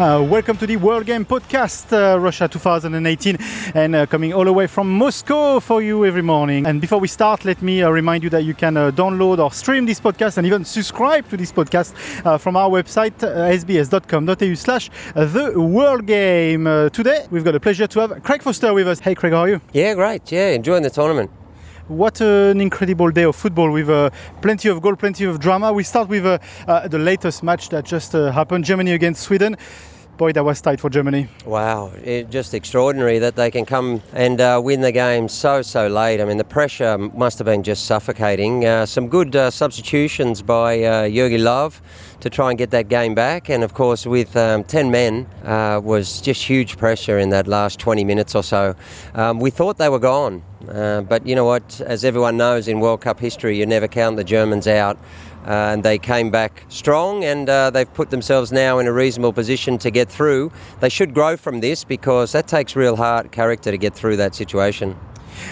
Uh, welcome to the World Game Podcast, uh, Russia 2018, and uh, coming all the way from Moscow for you every morning. And before we start, let me uh, remind you that you can uh, download or stream this podcast and even subscribe to this podcast from our website, sbs.com.au slash the World Game. today, we've got the pleasure to have Craig Foster with us. Hey, Craig, how are you? Yeah, great. Yeah, enjoying the tournament. What an incredible day of football with uh, plenty of goal, plenty of drama. We start with uh, uh, the latest match that just uh, happened Germany against Sweden. Boy, that was tight for Germany. Wow, it, just extraordinary that they can come and uh, win the game so, so late. I mean, the pressure must have been just suffocating. Uh, some good substitutions by Jogi Löw to try and get that game back. And of course, with um, 10 men, uh, was just huge pressure in that last 20 minutes or so. Um, we thought they were gone. Uh, but you know what? As everyone knows in World Cup history, you never count the Germans out. Uh, and they came back strong and uh, they've put themselves now in a reasonable position to get through. They should grow from this because that takes real heart character to get through that situation.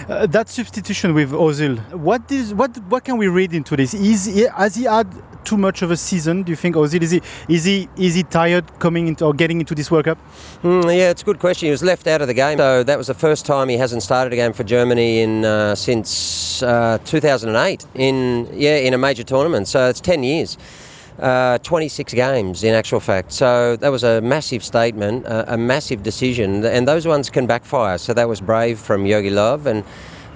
Uh, that substitution with Ozil, what is what what can we read into this? Is has he had too much of a season? Do you think Ozil is he is he is he tired coming into or getting into this World Cup? Mm, yeah, it's a good question. He was left out of the game, so that was the first time he hasn't started a game for Germany in uh, since uh, 2008 in yeah in a major tournament. So it's 10 years. Uh, 26 games in actual fact. So that was a massive statement, a, a massive decision, and those ones can backfire. So that was brave from Jogi Löw and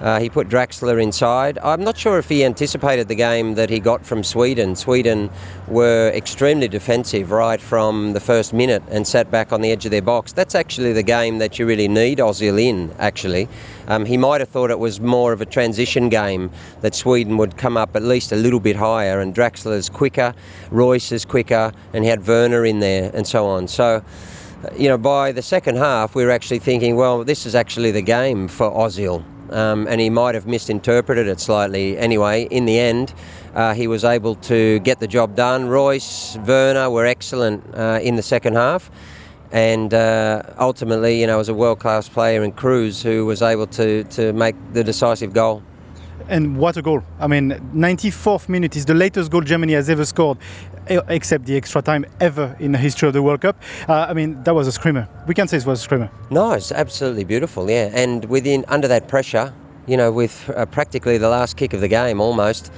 uh, he put Draxler inside. I'm not sure if he anticipated the game that he got from Sweden. Sweden were extremely defensive right from the first minute and sat back on the edge of their box. That's actually the game that you really need Ozil in, actually. Um, he might have thought it was more of a transition game that Sweden would come up at least a little bit higher, and Draxler's quicker, Reus is quicker, and he had Werner in there, and so on. So you know, by the second half, we were actually thinking, well, this is actually the game for Ozil um, and he might have misinterpreted it slightly. Anyway, in the end, uh, he was able to get the job done. Reus, Werner were excellent uh, in the second half. And uh, ultimately, you know, was a world-class player in Kroos, who was able to, to make the decisive goal. And what a goal! I mean, 94th minute is the latest goal Germany has ever scored, except the extra time ever in the history of the World Cup. Uh, I mean, that was a screamer. We can say it was a screamer. No, it's absolutely beautiful. Yeah, and within under that pressure, you know, with uh, practically the last kick of the game almost.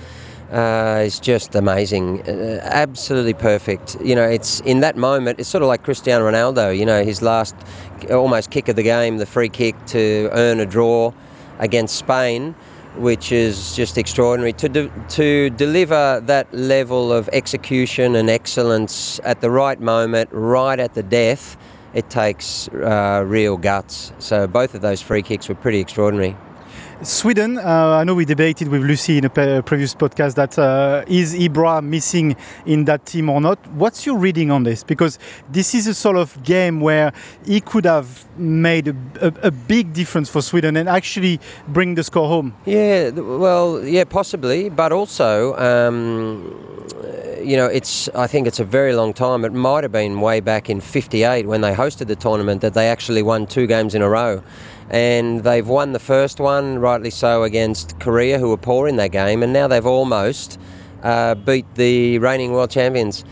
Uh, is just amazing, uh, absolutely perfect. You know, it's in that moment. It's sort of like Cristiano Ronaldo. You know, his last almost kick of the game, the free kick to earn a draw against Spain which is just extraordinary. To, de- to deliver that level of execution and excellence at the right moment, right at the death, it takes uh, real guts. So both of those free kicks were pretty extraordinary. Sweden, uh, I know we debated with Lucy in a previous podcast that uh, is Ibra missing in that team or not. What's your reading on this? Because this is a sort of game where he could have made a, a, a big difference for Sweden and actually bring the score home. Yeah, well, yeah, possibly, but also. Um, you know, it's. I think it's a very long time. It might have been way back in '58 when they hosted the tournament that they actually won two games in a row, and they've won the first one, rightly so, against Korea, who were poor in that game, and now they've almost uh, beat the reigning world champions.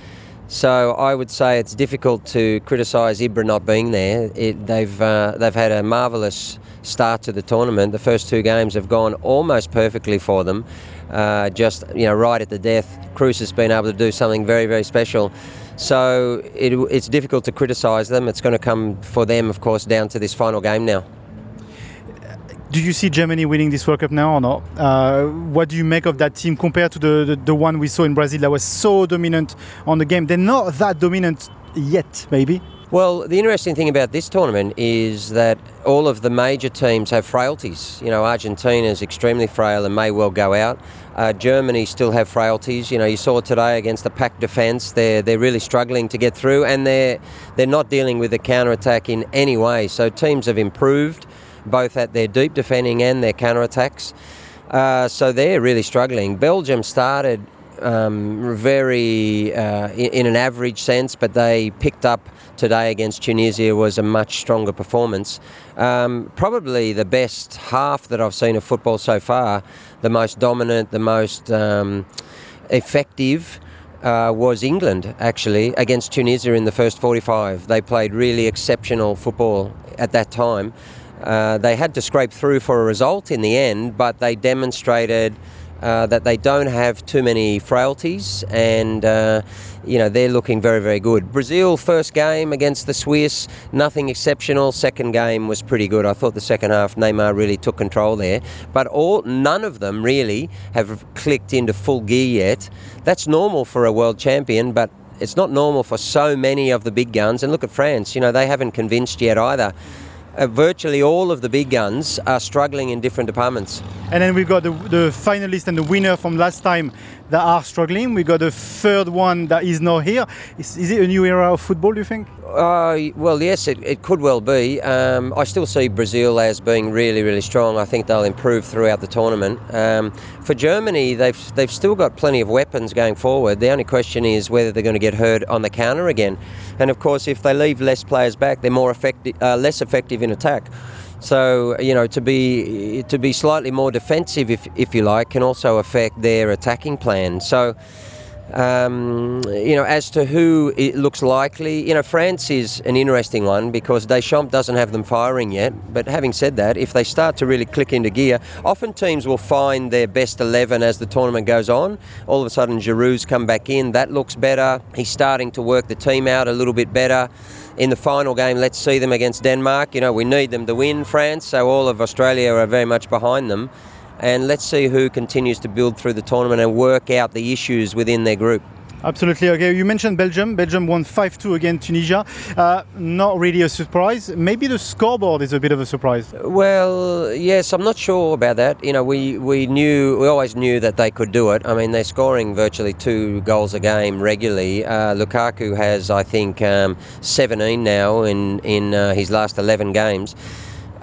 So I would say it's difficult to criticise Ibra not being there. It, they've uh, they've had a marvellous start to the tournament. The first two games have gone almost perfectly for them. Uh, just you know, right at the death, Kroos has been able to do something very very special. So it, it's difficult to criticise them. It's going to come for them, of course, down to this final game now. Do you see Germany winning this World Cup now or not? Uh, what do you make of that team compared to the, the, the one we saw in Brazil that was so dominant on the game? They're not that dominant yet, maybe. Well, the interesting thing about this tournament is that all of the major teams have frailties. You know, Argentina is extremely frail and may well go out. Uh, Germany still have frailties. You know, you saw today against the pack defence, they're they're really struggling to get through, and they're they're not dealing with the counter attack in any way. So teams have improved both at their deep defending and their counter attacks. Uh, so they're really struggling. Belgium started um, very uh, in, an average sense, but they picked up today against Tunisia was a much stronger performance. Um, probably the best half that I've seen of football so far, the most dominant, the most um, effective. uh, was England, actually, against Tunisia in the first 45. They played really exceptional football at that time. Uh, they had to scrape through for a result in the end, but they demonstrated uh, that they don't have too many frailties and uh, you know they're looking very very good. Brazil first game against the Swiss, nothing exceptional. Second game was pretty good. I thought the second half Neymar really took control there, but all none of them really have clicked into full gear yet. That's normal for a world champion, but it's not normal for so many of the big guns. And look at France, you know, they haven't convinced yet either uh, virtually all of the big guns are struggling in different departments. And then we've got the, the finalist and the winner from last time that are struggling. We got a third one that is not here. Is, is it a new era of football, do you think? Uh, well, yes, it, it could well be. Um, I still see Brazil as being really, really strong. I think they'll improve throughout the tournament. Um, for Germany, they've they've still got plenty of weapons going forward. The only question is whether they're going to get hurt on the counter again. And of course, if they leave less players back, they're more effective, uh, less effective in attack. So you know to be to be slightly more defensive, if if you like, can also affect their attacking plan. So um, you know, as to who it looks likely, you know, France is an interesting one because Deschamps doesn't have them firing yet. But having said that, if they start to really click into gear, often teams will find their best 11 as the tournament goes on. All of a sudden, Giroud's come back in. That looks better. He's starting to work the team out a little bit better. In the final game, let's see them against Denmark. You know, we need them to win France, so all of Australia are very much behind them and let's see who continues to build through the tournament and work out the issues within their group. Absolutely. Okay, you mentioned Belgium. Belgium won 5 2 against Tunisia. Uh, not really a surprise. Maybe the scoreboard is a bit of a surprise. Well, yes, I'm not sure about that. You know, we, we knew, we always knew that they could do it. I mean, they're scoring virtually two goals a game regularly. Uh, Lukaku has, I think, um, 17 now in, in uh, his last 11 games.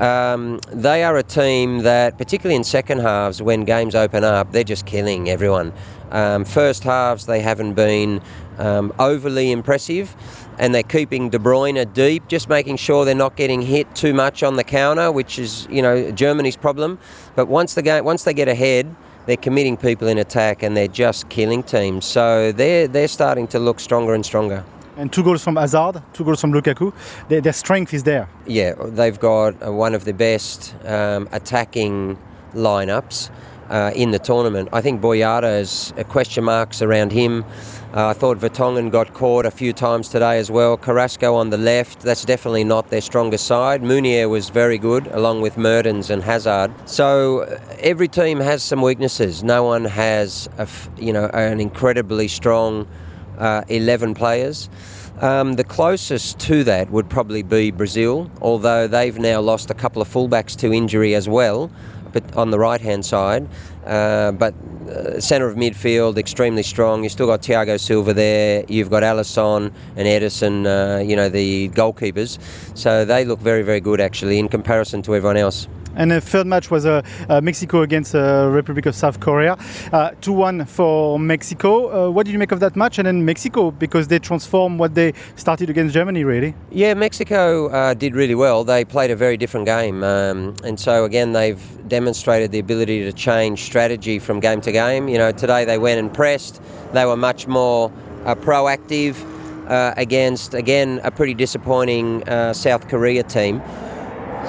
Um, they are a team that, particularly in second halves, when games open up, they're just killing everyone. Um, first halves, they haven't been um, overly impressive, and they're keeping De Bruyne deep, just making sure they're not getting hit too much on the counter, which is you know Germany's problem. But once the game, once they get ahead, they're committing people in attack, and they're just killing teams. So they're they're starting to look stronger and stronger and two goals from Hazard, two goals from Lukaku. Their, their strength is there. Yeah, they've got uh, one of the best um, attacking lineups uh, in the tournament. I think Boyata uh, question marks around him. Uh, I thought Vertonghen got caught a few times today as well. Carrasco on the left, that's definitely not their strongest side. Meunier was very good, along with Mertens and Hazard. So uh, every team has some weaknesses. No one has, a, you know, an incredibly strong uh, 11 players. Um, the closest to that would probably be Brazil, although they've now lost a couple of fullbacks to injury as well, but on the right hand side. Uh, but uh, centre of midfield, extremely strong. You've still got Thiago Silva there. You've got Alisson and Ederson, uh, you know, the goalkeepers. So they look very, very good actually in comparison to everyone else. And the third match was uh, uh, Mexico against uh, Republic of South Korea. 2-1 for Mexico. what did you make of that match? And then Mexico, because they transformed what they started against Germany, really. Yeah, Mexico did really well. They played a very different game. Um, and so, again, they've demonstrated the ability to change strategy from game to game. You know, today they went and pressed. They were much more uh, proactive uh, against, again, a pretty disappointing uh, South Korea team.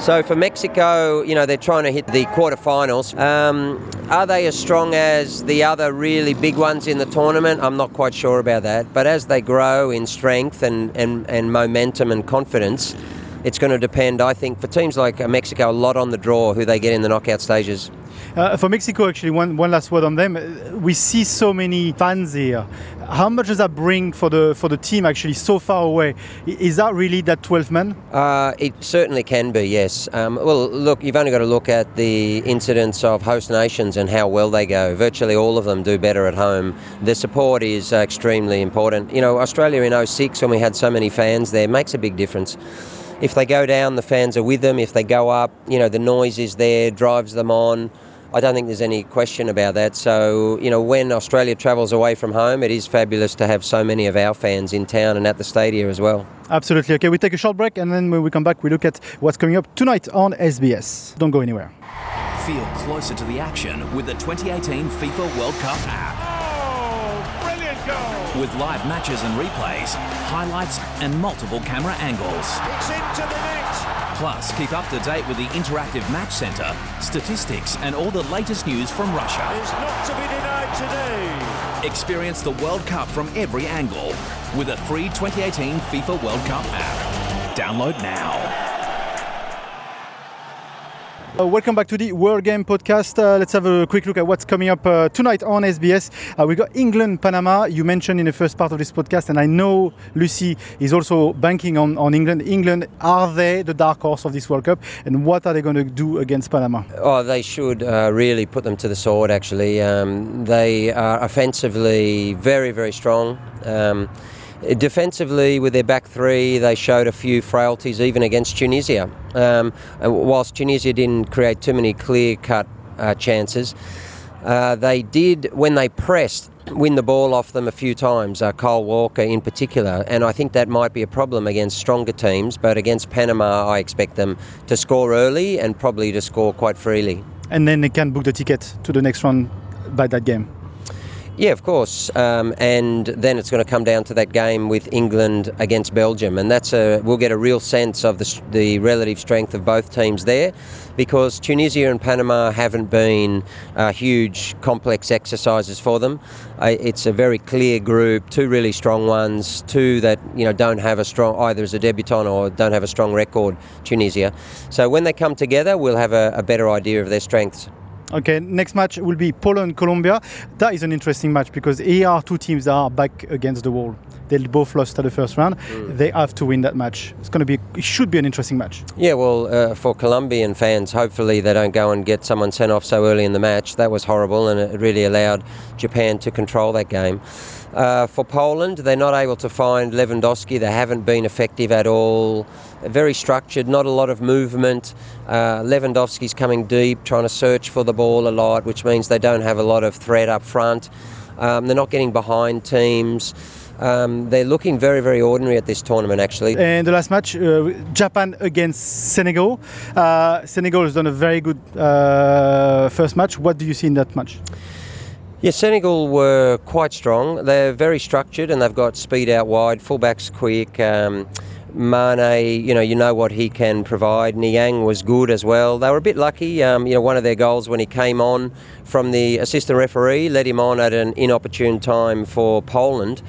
So for Mexico, you know, they're trying to hit the quarterfinals. Um, are they as strong as the other really big ones in the tournament? I'm not quite sure about that. But as they grow in strength and, and, and momentum and confidence, it's going to depend, I think, for teams like Mexico, a lot on the draw who they get in the knockout stages. Uh, for Mexico, actually, one, one last word on them. We see so many fans here. How much does that bring for the for the team actually so far away? Is that really that 12 men? Uh, it certainly can be, yes. Um, well, look, you've only got to look at the incidents of host nations and how well they go. Virtually all of them do better at home. The support is uh, extremely important. You know, Australia in 06, when we had so many fans there, makes a big difference if they go down, the fans are with them. If they go up, you know, the noise is there, drives them on. I don't think there's any question about that. So, you know, when Australia travels away from home, it is fabulous to have so many of our fans in town and at the stadium as well. Absolutely. Okay, we take a short break and then when we come back, we look at what's coming up tonight on SBS. Don't go anywhere. Feel closer to the action with the 2018 FIFA World Cup app. Oh, brilliant! Brilliant goal. with live matches and replays, highlights, and multiple camera angles. It's into the net. Plus, keep up to date with the interactive match centre, statistics, and all the latest news from Russia. Not to be denied today. Experience the World Cup from every angle with a free 2018 FIFA World Cup app. Download now. Uh, welcome back to the World Game Podcast. Uh, let's have a quick look at what's coming up uh, tonight on SBS. Uh, we got England, Panama. You mentioned in the first part of this podcast, and I know Lucy is also banking on, on England. England, are they the dark horse of this World Cup? And what are they going to do against Panama? Oh, they should uh, really put them to the sword, actually. Um, they are offensively very, very strong. Um, defensively, with their back three, they showed a few frailties even against Tunisia. Um, whilst Tunisia didn't create too many clear cut uh, chances, uh, they did, when they pressed, win the ball off them a few times, uh, Kyle Walker in particular. And I think that might be a problem against stronger teams, but against Panama, I expect them to score early and probably to score quite freely. And then they can book the ticket to the next round by that game. Yeah, of course. Um, and then it's going to come down to that game with England against Belgium, and that's a we'll get a real sense of the, the relative strength of both teams there, because Tunisia and Panama haven't been uh, huge, complex exercises for them. Uh, it's a very clear group, two really strong ones, two that you know don't have a strong either as a debutant or don't have a strong record. Tunisia. So when they come together, we'll have a, a better idea of their strengths. Okay, next match will be Poland Colombia. That is an interesting match because here are two teams that are back against the wall. They both lost at the first round. They have to win that match. It's going to be. It should be an interesting match. Yeah, well, uh, for Colombian fans, hopefully they don't go and get someone sent off so early in the match. That was horrible, and it really allowed Japan to control that game. Uh, for Poland, they're not able to find Lewandowski. They haven't been effective at all. Very structured, not a lot of movement. Uh, Lewandowski's coming deep, trying to search for the ball a lot, which means they don't have a lot of threat up front. Um, they're not getting behind teams. Um, they're looking very, very ordinary at this tournament, actually. And the last match, uh, Japan against Senegal. Uh, Senegal has done a very good uh, first match. What do you see in that match? Yeah, Senegal were quite strong. They're very structured and they've got speed out wide, fullbacks quick. Um, Mane, you know, you know what he can provide. Niang was good as well. They were a bit lucky. Um, you know, one of their goals when he came on from the assistant referee led him on at an inopportune time for Poland.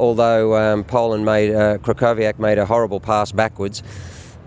Although um, Poland made uh, Krychowiak made a horrible pass backwards.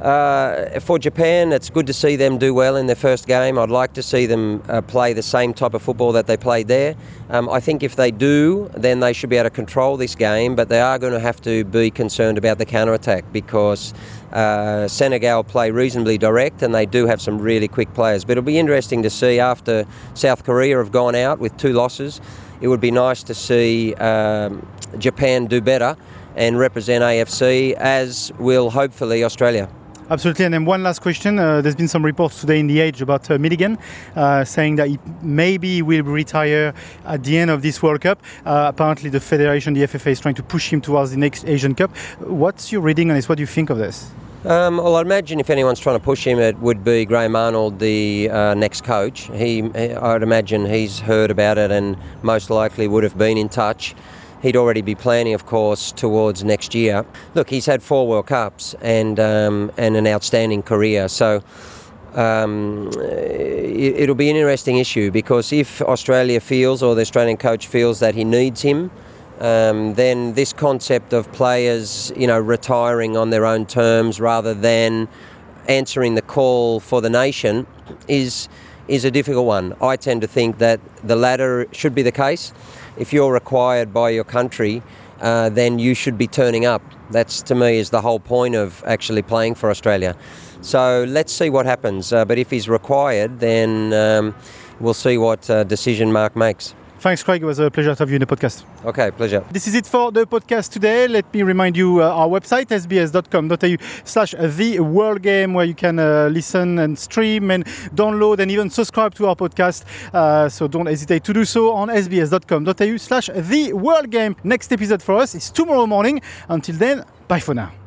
Uh, for Japan, it's good to see them do well in their first game. I'd like to see them uh, play the same type of football that they played there. Um, I think if they do, then they should be able to control this game, but they are going to have to be concerned about the counter attack because uh, Senegal play reasonably direct and they do have some really quick players. But it'll be interesting to see after South Korea have gone out with two losses. It would be nice to see um, Japan do better and represent AFC, as will hopefully Australia. Absolutely. And then one last question. Uh, there's been some reports today in The Age about uh, Milligan uh, saying that he maybe will retire at the end of this World Cup. Uh, apparently, the federation, the FFA, is trying to push him towards the next Asian Cup. What's your reading on this? What do you think of this? Um, well, I'd imagine if anyone's trying to push him, it would be Graham Arnold, the uh, next coach. He, I'd imagine he's heard about it and most likely would have been in touch. He'd already be planning, of course, towards next year. Look, he's had four World Cups and um, and an outstanding career. So um, it, it'll be an interesting issue because if Australia feels or the Australian coach feels that he needs him, um, then this concept of players, you know, retiring on their own terms rather than answering the call for the nation is is a difficult one. I tend to think that the latter should be the case. If you're required by your country, uh, then you should be turning up. That's to me is the whole point of actually playing for Australia. So let's see what happens. Uh, but if he's required, then um, we'll see what uh, decision Mark makes. Thanks, Craig. It was a pleasure to have you in the podcast. Okay, pleasure. This is it for the podcast today. Let me remind you uh, our website, sbs.com.au slash the world game, where you can uh, listen and stream and download and even subscribe to our podcast. Uh, so don't hesitate to do so on sbs.com.au slash the world game. Next episode for us is tomorrow morning. Until then, bye for now.